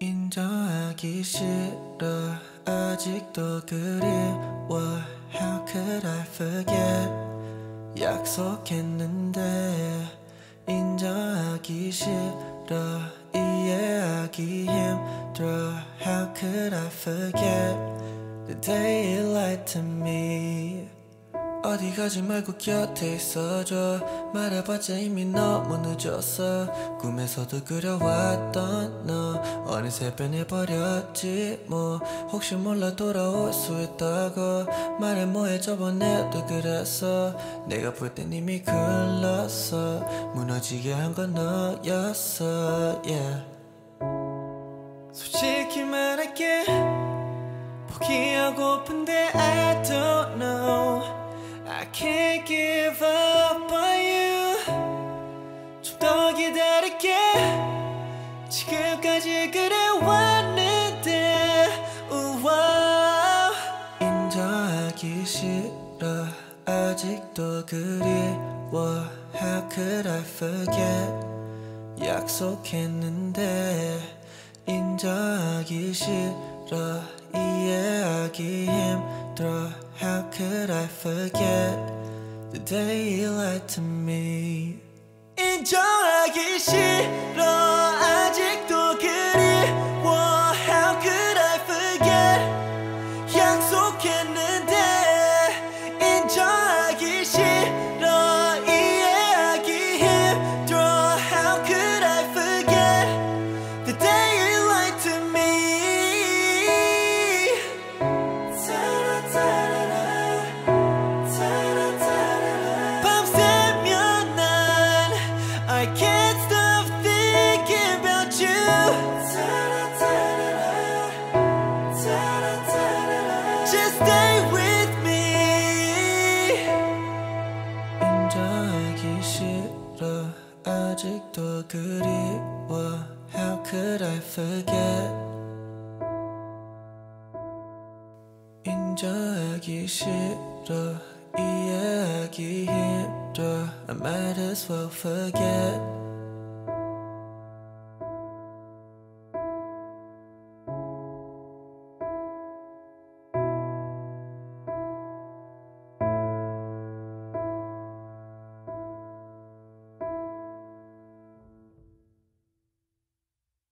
인정하기 싫어 아직도 그리워 How could I forget 약속했는데 인정하기 싫어 이해하기 힘들어 How could I forget The day you lied to me 어디 가지 말고 곁에 있어줘. 말해봤자 이미 너무 늦었어. 꿈에서도 그려왔던 너 어느새 변해버렸지 뭐. 혹시 몰라 돌아올 수 있다고. 말해 뭐해 저번에도 그랬어. 내가 볼 땐 이미 글렀어. 무너지게 한 건 너였어. Yeah. 솔직히 말할게. 포기하고픈데 I can't give up on you. 좀 더 기다릴게. 지금까지 그래왔는데 우와 인정하기 싫어. 아직도 그리워. How could I forget? 약속했는데 인정하기 싫어. 이해하기 힘 How could I forget the day you lied to me? Enjoy. 인정하기 싫어 아직도 그리워 How could I forget 인정하기 싫어 이해하기 힘들어 I might as well forget